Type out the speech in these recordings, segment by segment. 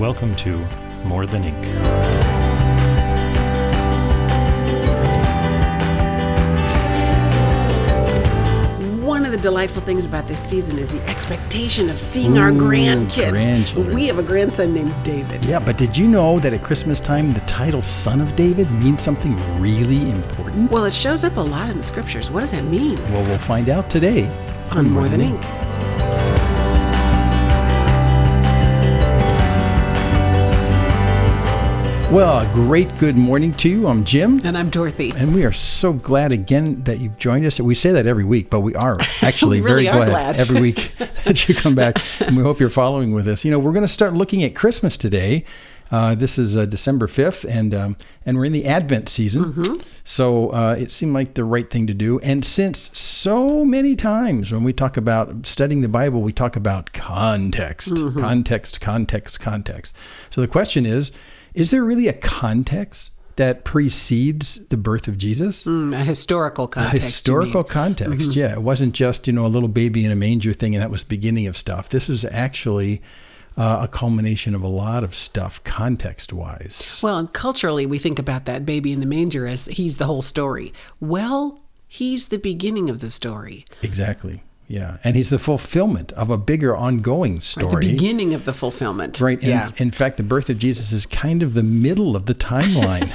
Welcome to More Than Ink. One of the delightful things about this season is the expectation of seeing our grandkids. grandchildren. We have a grandson named David. Yeah, but did you know that at Christmas time the title Son of David means something really important? Well, it shows up a lot in the scriptures. What does that mean? Well, we'll find out today On More Than Ink. Well, a great good morning to you. I'm Jim. And I'm Dorothy. And we are so glad again that you've joined us. We say that every week, but we are actually We really very glad, glad. every week that you come back. And we hope you're following with us. You know, we're going to start looking at Christmas today. Uh, this is uh, December 5th, and um, and we're in the Advent season. Mm-hmm. So uh, it seemed like the right thing to do. And since so many times when we talk about studying the Bible, we talk about context, Mm-hmm. context, context, context. So the question is is there really a context that precedes the birth of Jesus? Mm, a historical A context. you historical context, yeah. It wasn't just, you know, a little baby in a manger thing and that was the beginning of stuff. This is actually uh, a culmination of a lot of stuff context wise. Well, and culturally, we think about that baby in the manger as he's the whole story. Well, he's the beginning of the story, Exactly. Yeah. And he's the fulfillment of a bigger ongoing right? story. the beginning of the fulfillment. Right. Yeah. in fact, the birth of Jesus is kind of the middle of the timeline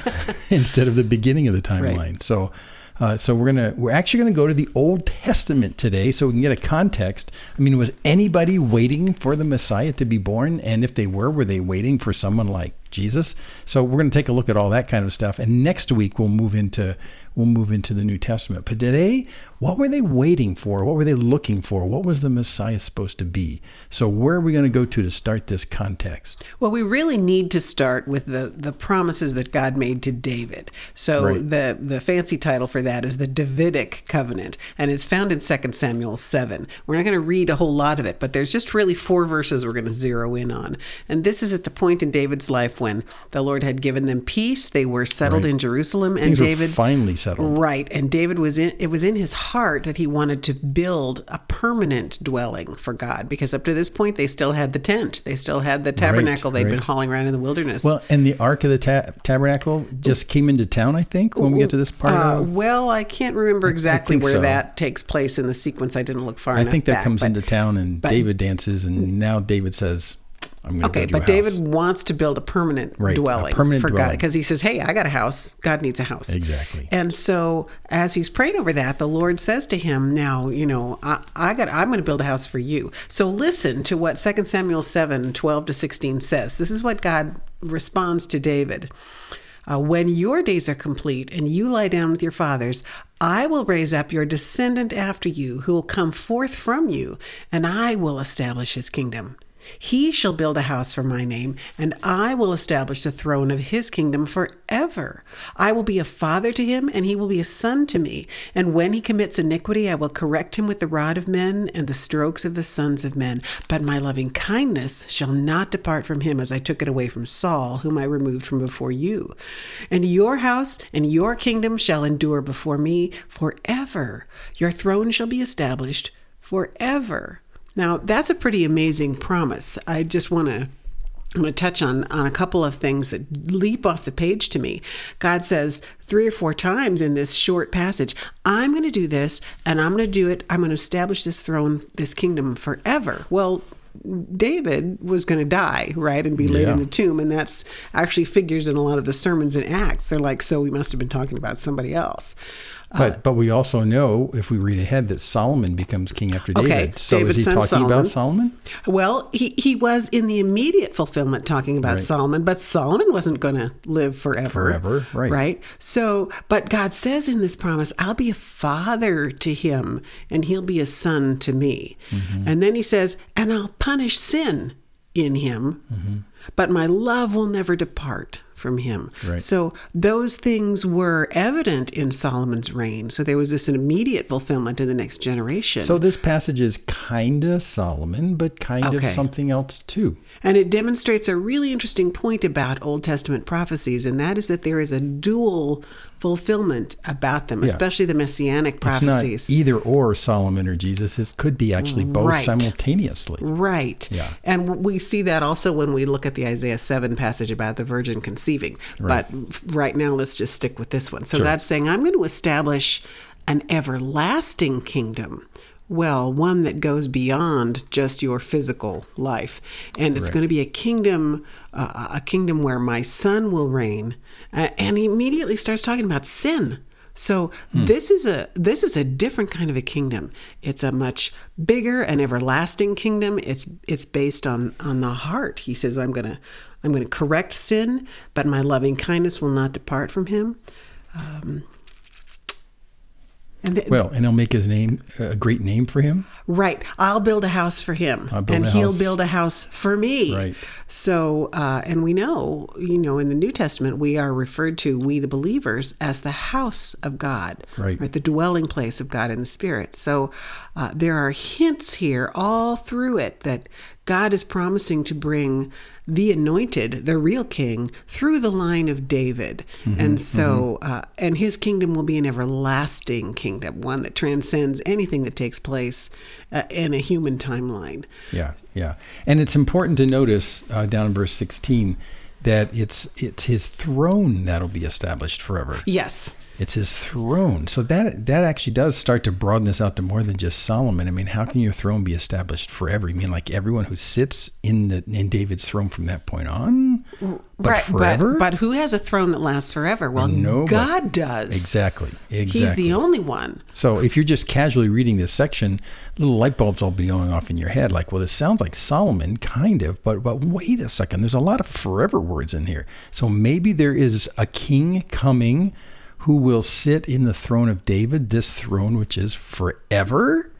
instead of the beginning of the timeline. So, uh, so we're gonna we're actually gonna go to the Old Testament today, so we can get a context. I mean, was anybody waiting for the Messiah to be born? And if they were, were they waiting for someone like Jesus? So we're gonna take a look at all that kind of stuff. And next week we'll move into we'll move into the New Testament. But today, what were they waiting for? What were they looking for? What was the Messiah supposed to be? So where are we going to go to to start this context? Well, we really need to start with the, the promises that God made to David. So Right. the the fancy title for that is the Davidic covenant, and it's found in 2 Samuel 7. We're not going to read a whole lot of it, but there's just really four verses we're going to zero in on. And this is at the point in David's life when the Lord had given them peace. They were settled Right. in Jerusalem, and David finally settled. Right. And David was in it was in his heart that he wanted to build a permanent dwelling for God because up to this point they still had the tent. They still had the tabernacle they'd been hauling around in the wilderness. Well, and the Ark of the ta- Tabernacle just came into town, I think, when we get to this part. uh, of, well, I can't remember exactly where so. that takes place in the sequence. I didn't look far I enough I think that back, comes but- into town, and but- David dances, and now David says, "I'm going to Okay, but a David house." wants to build a permanent Right, a dwelling permanent for God because he says, "Hey, I got a house. God needs a house." Exactly. And so, as he's praying over that, the Lord says to him, "Now, you know, I, I got. I'm going to build a house for you." So listen to what 2 Samuel 7, 12 to 16 says. This is what God responds to David. Uh, when your days are complete and you lie down with your fathers, I will raise up your descendant after you, who will come forth from you, and I will establish his kingdom. He shall build a house for my name, and I will establish the throne of his kingdom forever. I will be a father to him, and he will be a son to me. And when he commits iniquity, I will correct him with the rod of men and the strokes of the sons of men. But my loving kindness shall not depart from him, as I took it away from Saul, whom I removed from before you. And your house and your kingdom shall endure before me forever. Your throne shall be established forever. Now, that's a pretty amazing promise. I just want to I'm going to touch on, on a couple of things that leap off the page to me. God says three or four times in this short passage, I'm going to do this and I'm going to do it. I'm going to establish this throne, this kingdom forever. Well, David was going to die, right, and be laid Yeah. in the tomb. And that's actually figures in a lot of the sermons and Acts. They're like, so we must have been talking about somebody else. But but we also know if we read ahead that Solomon becomes king after David. Okay, so David's is he son talking Solomon. about Solomon? Well, he, he was in the immediate fulfillment talking about Right. Solomon, but Solomon wasn't going to live forever. Forever, right. Right. So, but God says in this promise, I'll be a father to him and he'll be a son to me. Mm-hmm. And then he says, and I'll punish sin in him, but my love will never depart from him. Right. So those things were evident in Solomon's reign. So there was this immediate fulfillment in the next generation. So this passage is kind of Solomon, but kind Okay. of something else too. And it demonstrates a really interesting point about Old Testament prophecies, and that is that there is a dual fulfillment about them, especially the messianic prophecies. It's not either or Solomon or Jesus. It could be actually both Right. simultaneously. Right. Yeah. And we see that also when we look at the Isaiah 7 passage about the virgin conceiving. Right. But right now, let's just stick with this one. So Sure. God's saying, I'm going to establish an everlasting kingdom. Well, one that goes beyond just your physical life, and it's Right. going to be a kingdom, uh, a kingdom where my son will reign. Uh, and he immediately starts talking about sin. So this is a this is a different kind of a kingdom. It's a much bigger and everlasting kingdom. It's it's based on on the heart. He says, "I'm gonna I'm gonna correct sin, but my loving kindness will not depart from him." Um, and th- Well, and he'll make his name a great name for him. Right. I'll build a house for him, and he'll build a house for me. Right. So, uh, and we know, you know, in the New Testament, we are referred to, we the believers, as the house of God, Right. The dwelling place of God in the Spirit. So, uh, there are hints here all through it that God is promising to bring the anointed, the real king, through the line of David. Mm-hmm, and so, uh, and his kingdom will be an everlasting kingdom, one that transcends anything that takes place uh, in a human timeline. Yeah, yeah. And it's important to notice uh, down in verse 16 that it's it's his throne that'll be established forever. Yes. It's his throne. So that that actually does start to broaden this out to more than just Solomon. I mean, how can your throne be established forever? You mean like everyone who sits in the in David's throne from that point on? But right, forever? But, but who has a throne that lasts forever? Well, Nobody. God does. exactly. Exactly. He's the only one. So if you're just casually reading this section, little light bulbs will be going off in your head, like, well, this sounds like Solomon, kind of, but but wait a second, there's a lot of forever words in here. So maybe there is a king coming who will sit in the throne of David, this throne which is forever.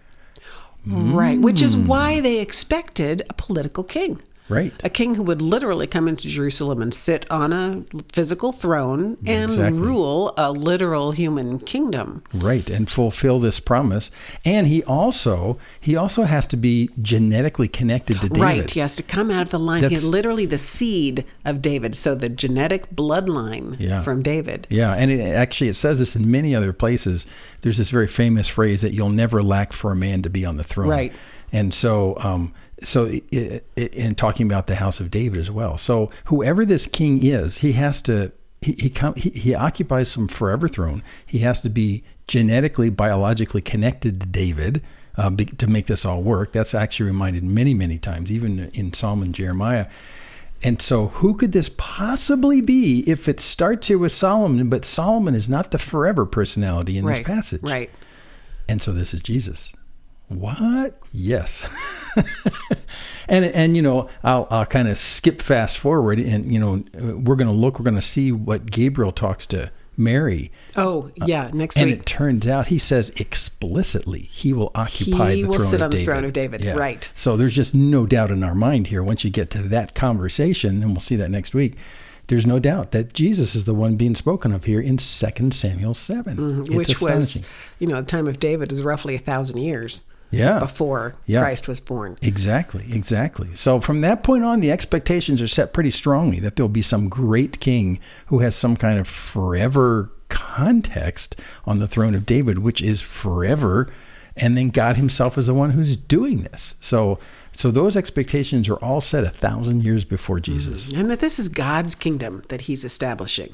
Right. Which Hmm. is why they expected a political king. Right. A king who would literally come into Jerusalem and sit on a physical throne and Exactly. rule a literal human kingdom. Right, and fulfill this promise. And he also he also has to be genetically connected to David. Right. He has to come out of the line. That's- He's literally the seed of David. So the genetic bloodline Yeah. from David. Yeah, and it, actually, it says this in many other places. There's this very famous phrase that you'll never lack for a man to be on the throne. Right. And so, um, so it, it, in talking about the house of David as well. So whoever this king is, he has to he he, come, he he occupies some forever throne. He has to be genetically, biologically connected to David. Uh, be, to make this all work, that's actually reminded many, many times, even in Psalm and Jeremiah. And so, who could this possibly be if it starts here with Solomon, but Solomon is not the forever personality in right. this passage? Right. And so, this is Jesus. What? Yes. and and you know, I'll I'll kind of skip fast forward, and you know, we're going to look, we're going to see what Gabriel talks to Mary, Oh, yeah. Next and week. And it turns out he says explicitly he will occupy He the will throne sit of on the David. throne of David, right. So there's just no doubt in our mind here. Once you get to that conversation, and we'll see that next week, there's no doubt that Jesus is the one being spoken of here in 2 Samuel 7. Mm-hmm. which was, you know, the time of David is roughly a thousand years Yeah. before Yeah. Christ was born. Exactly, exactly. So from that point on, the expectations are set pretty strongly that there'll be some great king who has some kind of forever context on the throne of David, which is forever, and then God Himself is the one who's doing this. So, so those expectations are all set a thousand years before Jesus. And that this is God's kingdom that he's establishing.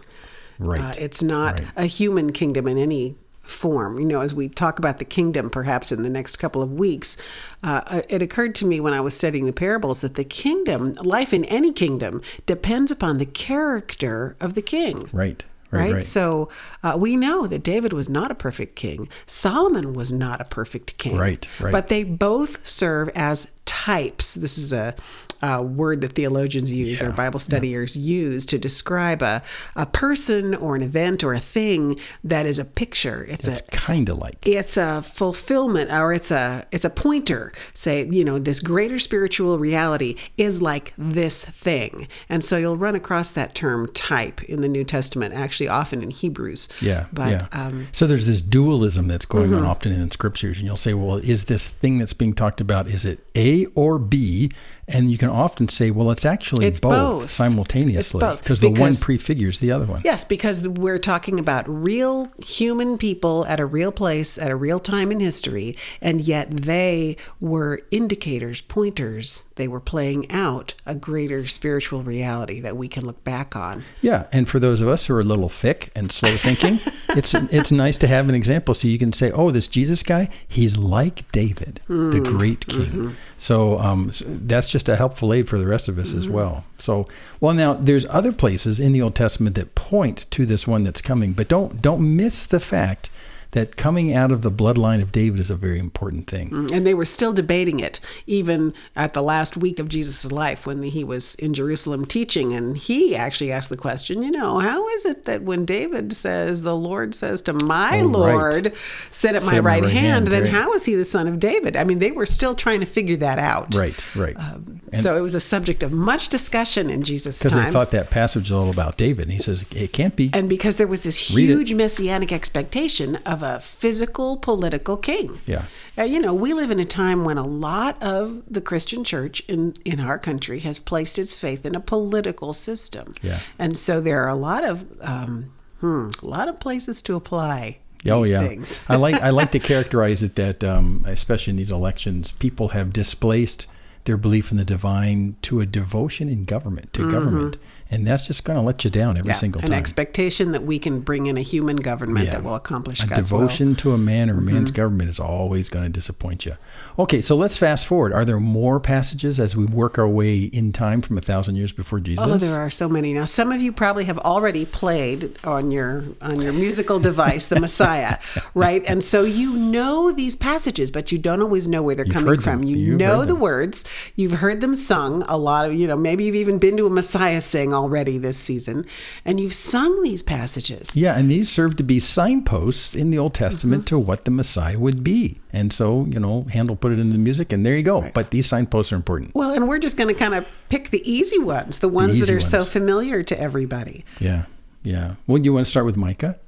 Right. Uh, it's not Right. a human kingdom in any form. You know, as we talk about the kingdom perhaps in the next couple of weeks, uh, it occurred to me when I was studying the parables that the kingdom, life in any kingdom, depends upon the character of the king. Right. Right. Right. right. So uh, we know that David was not a perfect king. Solomon was not a perfect king. Right, right. But they both serve as types. This is a, a word that theologians use or Bible studiers use to describe a, a person or an event or a thing that is a picture. It's, It's a kind of like. it's a fulfillment or it's a it's a pointer say you know this greater spiritual reality is like this thing and so you'll run across that term type in the new testament actually often in hebrews Yeah, but yeah. um Mm-hmm. so there's this dualism that's going on often in the scriptures, and you'll say, "Well, is this thing that's being talked about is it A or B?" And you can often say, "Well, it's actually It's both, both. simultaneously both, because the one prefigures the other one." Yes, because we're talking about real human people at a real place at a real time in history, and yet they were indicators, pointers. They were playing out a greater spiritual reality that we can look back on. Yeah, and for those of us who are a little thick and slow thinking, it's it's nice to have an example so you can say, "Oh, this Jesus guy, he's like David, the mm-hmm. great king." Mm-hmm. So um, that's just a helpful aid for the rest of us as well. So, well, now there's other places in the Old Testament that point to this one that's coming, but don't don't miss the fact that coming out of the bloodline of David is a very important thing. Mm, and they were still debating it even at the last week of Jesus' life when he was in Jerusalem teaching. And he actually asked the question, you know, how is it that when David says, the Lord says to my Oh, right. Lord, sit at my Sit at my right, right hand, hand, then right. how is he the son of David? I mean, they were still trying to figure that out. Right, right. Um, and- so it was a subject of much discussion in Jesus' because time. they thought that passage was all about David. And he says, it can't be. and because there was this Read it. huge messianic expectation of a physical political king. Yeah. Uh, you know, we live in a time when a lot of the Christian church in, in our country has placed its faith in a political system. Yeah. And so there are a lot of um, hmm, a lot of places to apply Oh yeah. I like I like to characterize it that um, especially in these elections, people have displaced their belief in the divine to a devotion in government to government, and that's just going to let you down every. Yeah, single time. an expectation that we can bring in a human government Yeah. that will accomplish a God's will. devotion to a man or a man's Mm-hmm. government is always going to disappoint you. Okay, so let's fast forward. Are there more passages as we work our way in time from a thousand years before Jesus? Oh, there are so many now. Some of you probably have already played on your on your musical device, the Messiah, right? And so you know these passages, but you don't always know where they're coming from. You You've know the words, you've heard them sung. A lot of you know, maybe you've even been to a Messiah sing already this season, and you've sung these passages. Yeah, and these serve to be signposts in the Old Testament Mm-hmm. to what the Messiah would be. And so, you know, Handel put it into the music, and there you go. But these signposts are important. Well, and we're just going to kind of pick the easy ones, the ones that easy are so familiar to everybody. Yeah, yeah. Well, you want to start with Micah,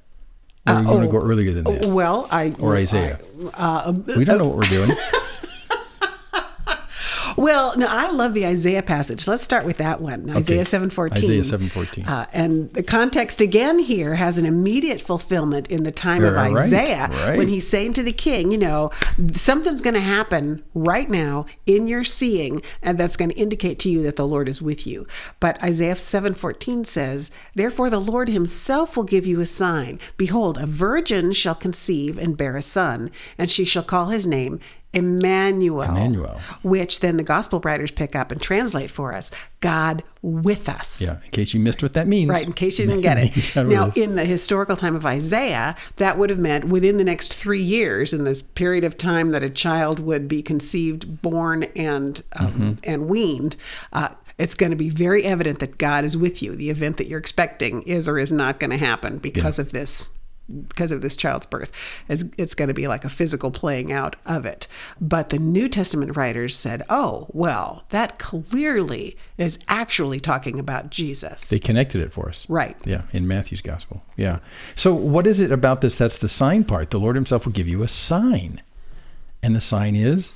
or you want to go earlier than that, Well, I or Isaiah? uh, we don't know what we're doing. Well, no, I love the Isaiah passage. Let's start with that one, Isaiah seven fourteen. Isaiah 7:14. Uh, and the context again here has an immediate fulfillment in the time of Right, Isaiah right. when he's saying to the king, you know, something's going to happen right now in your seeing, and that's going to indicate to you that the Lord is with you. But Isaiah seven fourteen says, "Therefore the Lord Himself will give you a sign. Behold, a virgin shall conceive and bear a son, and she shall call his name." Emmanuel, Emmanuel. which then the gospel writers pick up and translate for us God with us. Yeah, in case you missed what that means. Right, in case you didn't get it. Now, in the historical time of Isaiah, that would have meant within the next three years, in this period of time that a child would be conceived, born, and um, Mm-hmm. and weaned. Uh, it's going to be very evident that God is with you. The event that you're expecting is or is not going to happen because of this because of this child's birth. It's, it's going to be like a physical playing out of it. But the New Testament writers said, oh, well, that clearly is actually talking about Jesus. They connected it for us. Right. Yeah, in Matthew's gospel. Yeah. So what is it about this? That's the sign part. The Lord Himself will give you a sign, and the sign is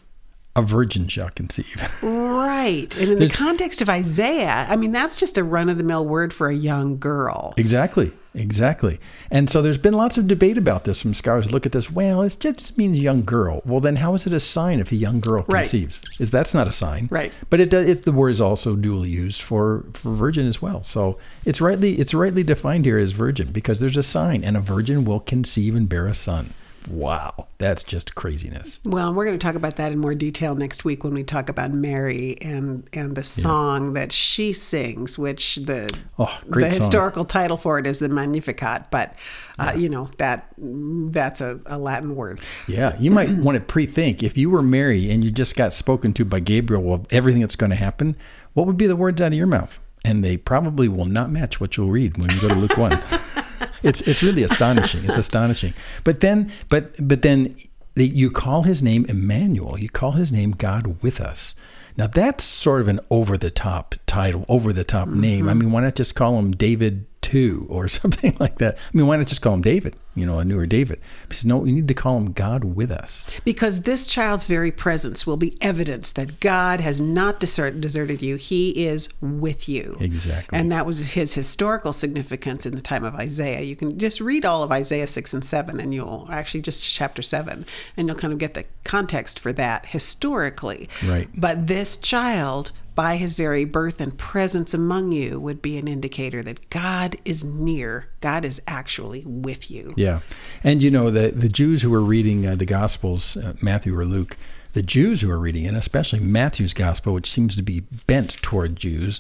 a virgin shall conceive. Right. And in the context of Isaiah, I mean, that's just a run of the mill word for a young girl. exactly. Exactly. And so there's been lots of debate about this from scholars. Look at this. Well, it just means young girl. Well, then how is it a sign if a young girl Right. conceives? Is that's not a sign? Right. But it does. It's the word is also duly used for for virgin as well. So it's rightly it's rightly defined here as virgin because there's a sign, and a virgin will conceive and bear a son. Wow, that's just craziness. Well, we're going to talk about that in more detail next week when we talk about Mary and and the song that she sings, which the Oh, the song. historical title for it is the Magnificat, but uh, you know that that's a, a Latin word. Yeah, you might want to pre-think if you were Mary and you just got spoken to by Gabriel of everything that's going to happen, what would be the words out of your mouth? And they probably will not match what you'll read when you go to Luke one. it's it's really astonishing. It's astonishing. But then, but but then you call his name Emmanuel. You call his name God with us. Now that's sort of an over the top title, over the top name. I mm-hmm. mean, why not just call him David two or something like that? I mean, why not just call him David? You know, a newer David. Because no, we need to call him God with us. Because this child's very presence will be evidence that God has not desert, deserted you. He is with you. Exactly. And that was his historical significance in the time of Isaiah. You can just read all of Isaiah 6 and 7, and you'll actually just chapter 7, and you'll kind of get the context for that historically. Right. But this child, by his very birth and presence among you, would be an indicator that God is near. God is actually with you. Yeah, and you know the the Jews who were reading uh, the Gospels, uh, Matthew or Luke, the Jews who are reading it, especially Matthew's Gospel, which seems to be bent toward Jews,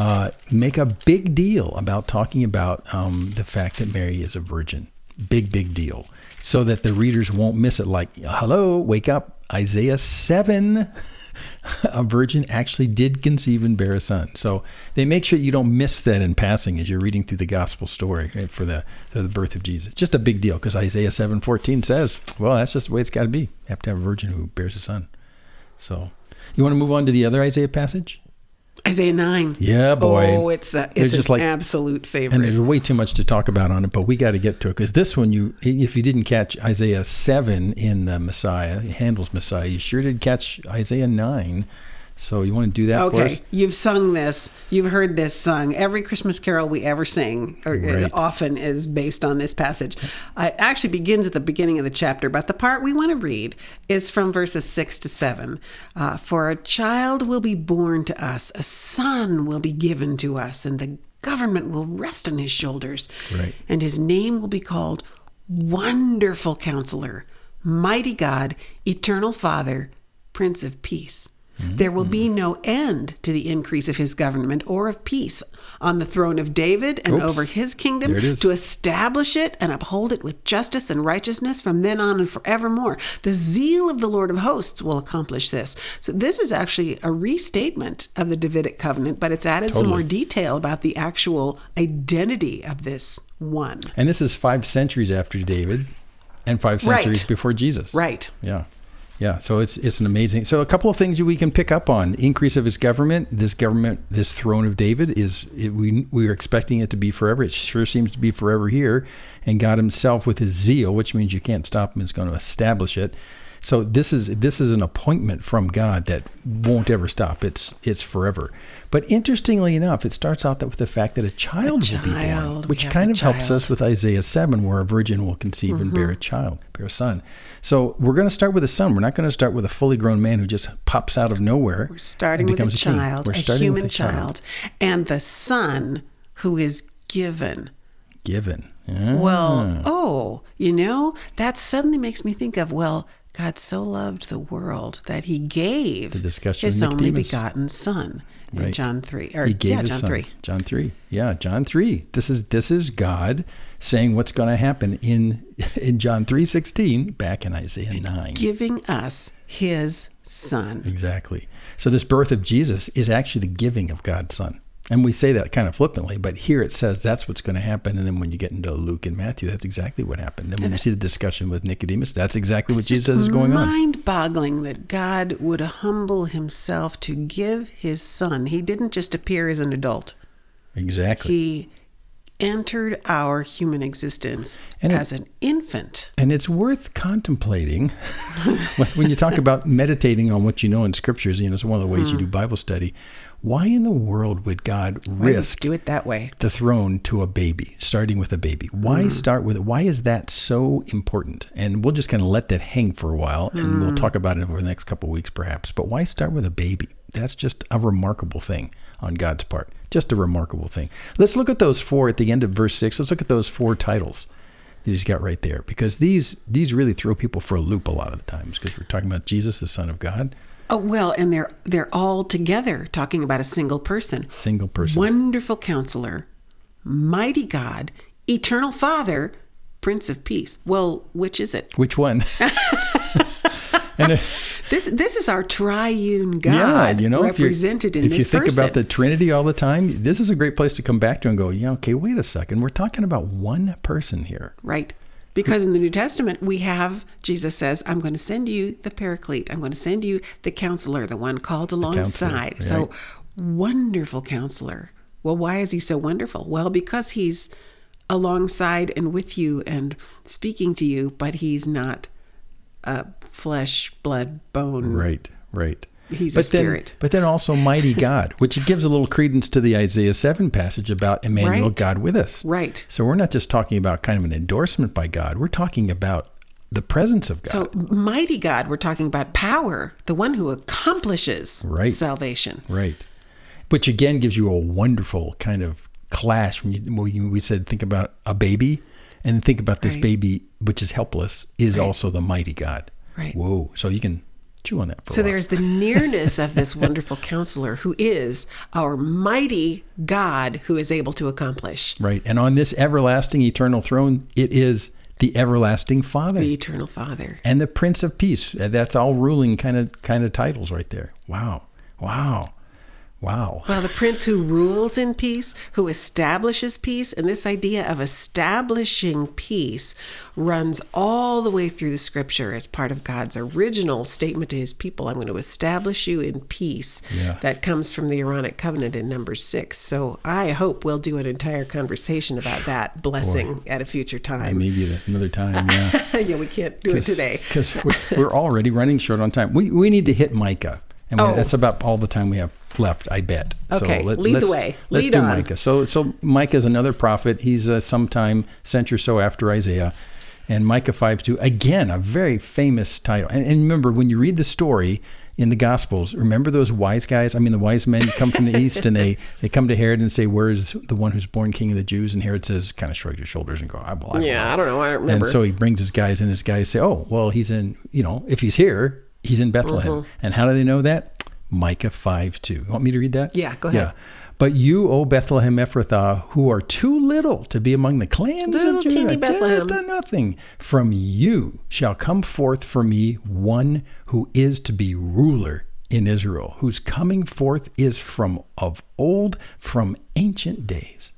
uh, make a big deal about talking about um, the fact that Mary is a virgin. Big big deal, so that the readers won't miss it. Like, hello, wake up, Isaiah seven. a virgin actually did conceive and bear a son. So they make sure you don't miss that in passing as you're reading through the gospel story eh, for the for the birth of Jesus. Just a big deal because Isaiah seven fourteen says, well, that's just the way it's got to be. You have to have a virgin who bears a son. So you want to move on to the other Isaiah passage? Isaiah 9. Yeah, boy. Oh, it's, a, it's just an like- absolute favorite. And there's way too much to talk about on it, but we got to get to it because this one, you if you didn't catch Isaiah seven in the Messiah, Handel's Messiah, you sure did catch Isaiah nine. So you want to do that Okay, you've sung this. You've heard this sung. Every Christmas carol we ever sing, or uh, Right. often, is based on this passage. Uh, It actually begins at the beginning of the chapter, but the part we want to read is from verses six to seven. Uh, For a child will be born to us, a son will be given to us, and the government will rest on his shoulders. Right. And his name will be called Wonderful Counselor, Mighty God, Eternal Father, Prince of Peace. Mm-hmm. There will be mm-hmm. no end to the increase of his government or of peace on the throne of David and Oops. over his kingdom There it is. to establish it and uphold it with justice and righteousness from then on and forevermore. The zeal of the Lord of hosts will accomplish this. So, this is actually a restatement of the Davidic covenant, but it's added some more detail about the actual identity of this one. And this is five centuries after David and five Right. centuries before Jesus. Right. Yeah. Yeah. So it's it's an amazing. So a couple of things we can pick up on: increase of his government. This government, this throne of David, is it, we we are expecting it to be forever. It sure seems to be forever here. And God Himself, with His zeal, which means you can't stop Him, is going to establish it. So this is this is an appointment from God that won't ever stop. It's it's forever. But interestingly enough, it starts out that with the fact that a child will be born, which kind a of helps us with Isaiah 7, where a virgin will conceive and bear a child, bear a son. So we're going to start with a son. We're not going to start with a fully grown man who just pops out of nowhere. We're starting with a king. child, We're a starting human with a human child, and the son who is given. Given. Ah. Well, oh, you know, that suddenly makes me think of, well, God so loved the world that he gave The discussion his only begotten son in Right. John 3. Or, he gave yeah, John son. 3. John 3. Yeah, John 3. This is this is God saying what's going to happen in in John 3:16 back in Isaiah 9. Giving us his son. Exactly. So this birth of Jesus is actually the giving of God's Son. And we say that kind of flippantly, but here it says that's what's going to happen. And then when you get into Luke and Matthew, that's exactly what happened. And when you see the discussion with Nicodemus, that's exactly what Jesus says is going on. Mind boggling that God would humble himself to give his son. He didn't just appear as an adult. Exactly. He entered our human existence And it- as an infant. And it's worth contemplating when- you talk about meditating on what you know in scriptures, you know, it's one of the ways you do hmm. Bible study. Why in the world would God Why risk do it that way? the throne to a baby, starting with a baby. Why hmm. start with it? Why is that so important? And we'll just kind of let that hang for a while and we'll hmm. talk about it over the next couple of weeks perhaps. But why start with a baby? That's just a remarkable thing on God's part. Just a remarkable thing. Let's look at those four at the end of verse 6. Let's look at those four titles that he's got right there because these these really throw people for a loop a lot of the times because we're talking about Jesus, the Son of God, Oh, well, and they're they're all together talking about a single person. single person. Wonderful counselor, mighty God, eternal Father, Prince of Peace. Well, which is it? Which one? and This this is our triune God yeah, you know, if, represented in if this If you think person. about the Trinity all the time, this is a great place to come back to and go, yeah, okay, wait a second, we're talking about one person here. Right. Because in the New Testament, we have, Jesus says, I'm going to send you the paraclete. I'm going to send you the counselor, the one called alongside. counselor, So, wonderful counselor. Well, why is he so wonderful? Well, because he's alongside and with you and speaking to you, but he's not uh, flesh, blood, bone. Right, right. He's a but then, spirit. But then also mighty God, which gives a little credence to the Isaiah 7 passage about Emmanuel, Right. God with us. Right. So we're not just talking about kind of an endorsement by God, we're talking about the presence of God. So, mighty God, we're talking about power, the one who accomplishes Right. salvation. Right. Which again gives you a wonderful kind of clash when you, when we said think about a baby and think about this Right. baby which is helpless is Right. also the mighty God. Right. Whoa. So you can chew on that for So a while. there's the nearness of this wonderful counselor who is our mighty God who is able to accomplish Right. And on this everlasting eternal throne, it is the everlasting Father the eternal Father. and the Prince of Peace. That's all ruling kind of kind of titles right there. Wow. Wow. Wow. Well, the prince who rules in peace, who establishes peace, and this idea of establishing peace runs all the way through the scripture as part of God's original statement to his people I'm going to establish you in peace. Yeah. That comes from the Aaronic covenant in number six. So I hope we'll do an entire conversation about that blessing at a future time. Maybe another time. Yeah. yeah, we can't do it today. Because we're, we're already running short on time. We, we need to hit Micah. And we- Oh. that's about all the time we have left, I bet. Okay, lead the let's- way. Let's Lead do on. Micah. So, so Micah is another prophet. He's uh, sometime century or so after Isaiah. And Micah 5 2, again, a very famous title. And, and remember, when you read the story in the Gospels, remember those wise guys? I mean, the wise men come from the east and they, they come to Herod and say, Where is the one who's born king of the Jews? And Herod says, kind of shrugs his shoulders and go, I, well, I don't know." Yeah, I don't know. I don't remember. And so he brings his guys, and his guys say, "Oh, well, he's in. You know, if he's here, he's in Bethlehem." Mm-hmm. And how do they know that? Micah five two. You want me to read that? Yeah, go ahead. Yeah. But you, O Bethlehem Ephrathah, who are too little to be among the clans Little of Judah, teeny Bethlehem. just a nothing, from you shall come forth for me one who is to be ruler in Israel, whose coming forth is from of old, from ancient days.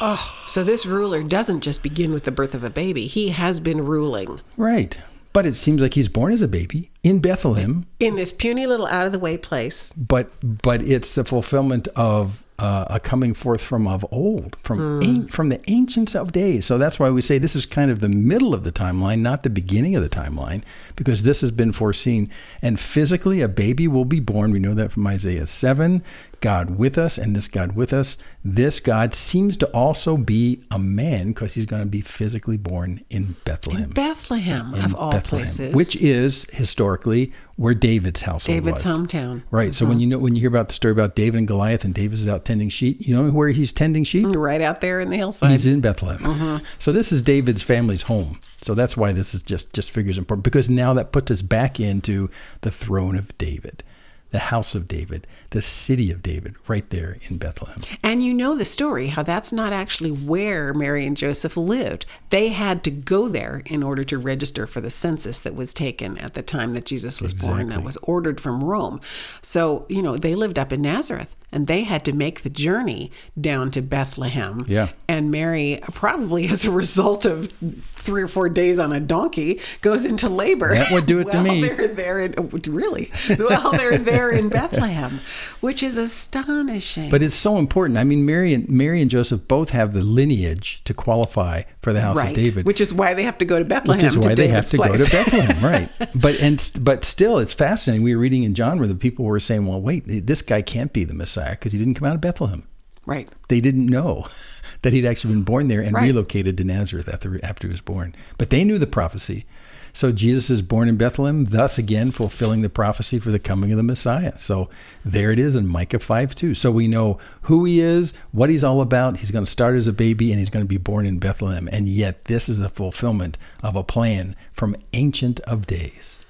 Oh, so this ruler doesn't just begin with the birth of a baby. He has been ruling Right. But it seems like he's born as a baby in Bethlehem, in this puny little out of the way place. but but it's the fulfillment of uh, a coming forth from of old, from an- from the ancients of days. So that's why we say this is kind of the middle of the timeline, not the beginning of the timeline, because this has been foreseen. And physically, a baby will be born. We know that from Isaiah seven. God with us, and this God with us. This God seems to also be a man because he's going to be physically born in Bethlehem. Bethlehem, in of all Bethlehem, places. which is historically where David's household David's was. hometown. Right. So when you know when you hear about the story about David and Goliath, and David is out tending sheep, you know where he's tending sheep? right out there in the hillside. He's in Bethlehem. Mm-hmm. So this is David's family's home. So that's why this is just just figures important because now that puts us back into the throne of David, the house of David, the city of David, right there in Bethlehem. And you know the story, how that's not actually where Mary and Joseph lived. They had to go there in order to register for the census that was taken at the time that Jesus was born, that was ordered from Rome. So, you know, they lived up in Nazareth and they had to make the journey down to Bethlehem. Yeah. And Mary, probably as a result of three or four days on a donkey, goes into labor. That would do it to me. They're there in, oh, really? Well, they're there in Bethlehem, which is astonishing. But it's so important. I mean, Mary and Mary and Joseph both have the lineage to qualify for the house right. of David. Which is why they have to go to Bethlehem. which is why they have to place. go to Bethlehem, right? But and but still, it's fascinating. We were reading in John where the people were saying, "Well, wait, this guy can't be the Messiah because he didn't come out of Bethlehem." right. They didn't know that he'd actually been born there and Right. relocated to Nazareth after after he was born. But they knew the prophecy. So Jesus is born in Bethlehem, thus again fulfilling the prophecy for the coming of the Messiah. So there it is in Micah 5 2. So we know who he is, what he's all about. He's going to start as a baby and he's going to be born in Bethlehem. And yet this is the fulfillment of a plan from Ancient of Days.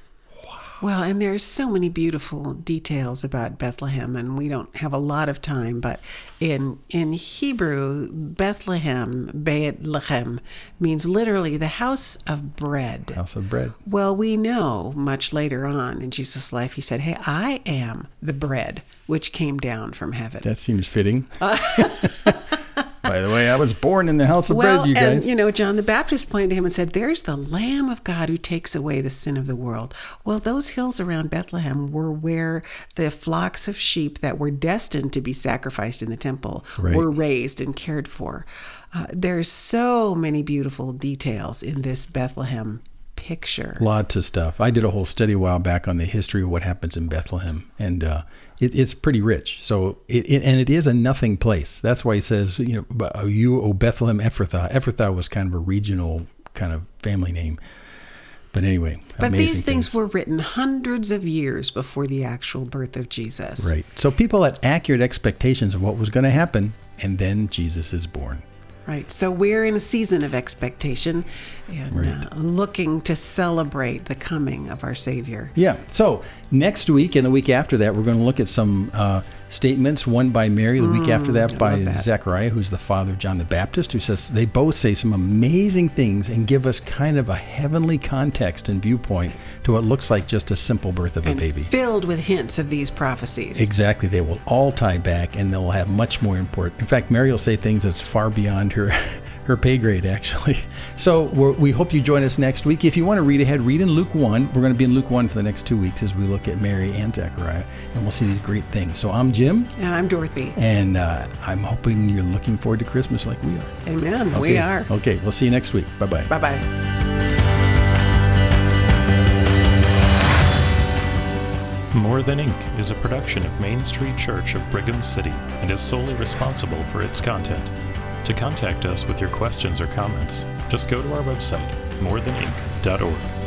Well, and there's so many beautiful details about Bethlehem, and we don't have a lot of time. But in in Hebrew, Bethlehem, Beit Lechem, means literally the house of bread. House of bread. Well, we know much later on in Jesus' life, he said, "Hey, I am the bread which came down from heaven." That seems fitting. By the way, I was born in the house of well, bread, you guys. and you know, John the Baptist pointed to him and said, "There's the Lamb of God who takes away the sin of the world." Well, those hills around Bethlehem were where the flocks of sheep that were destined to be sacrificed in the temple Right. were raised and cared for. Uh, there's so many beautiful details in this Bethlehem picture. Lots of stuff. I did a whole study a while back on the history of what happens in Bethlehem, and uh, it, it's pretty rich. So, it, it and it is a nothing place. That's why he says, you know, uh, you, O Bethlehem Ephrathah. Ephrathah was kind of a regional kind of family name. But anyway, But these things were written hundreds of years before the actual birth of Jesus. right. So people had accurate expectations of what was going to happen, and then Jesus is born. Right. So we're in a season of expectation and Right. uh, looking to celebrate the coming of our Savior. Yeah. So next week and the week after that, we're going to look at some uh, statements. One by Mary, the week after that mm, by love that. Zechariah, who's the father of John the Baptist, who says they both say some amazing things and give us kind of a heavenly context and viewpoint to what looks like just a simple birth of a baby. filled with hints of these prophecies. Exactly. They will all tie back and they'll have much more import. In fact, Mary will say things that's far beyond her her pay grade, actually. So we're, we hope you join us next week. If you want to read ahead, read in Luke 1. We're going to be in Luke 1 for the next two weeks as we look at Mary and Zechariah, and we'll see these great things. So I'm Jim, And I'm Dorothy. and uh, I'm hoping you're looking forward to Christmas like we are. Amen. We are. Okay, we'll see you next week. Bye bye. Bye bye. More Than Ink is a production of Main Street Church of Brigham City and is solely responsible for its content. To contact us with your questions or comments, just go to our website, morethanink.org.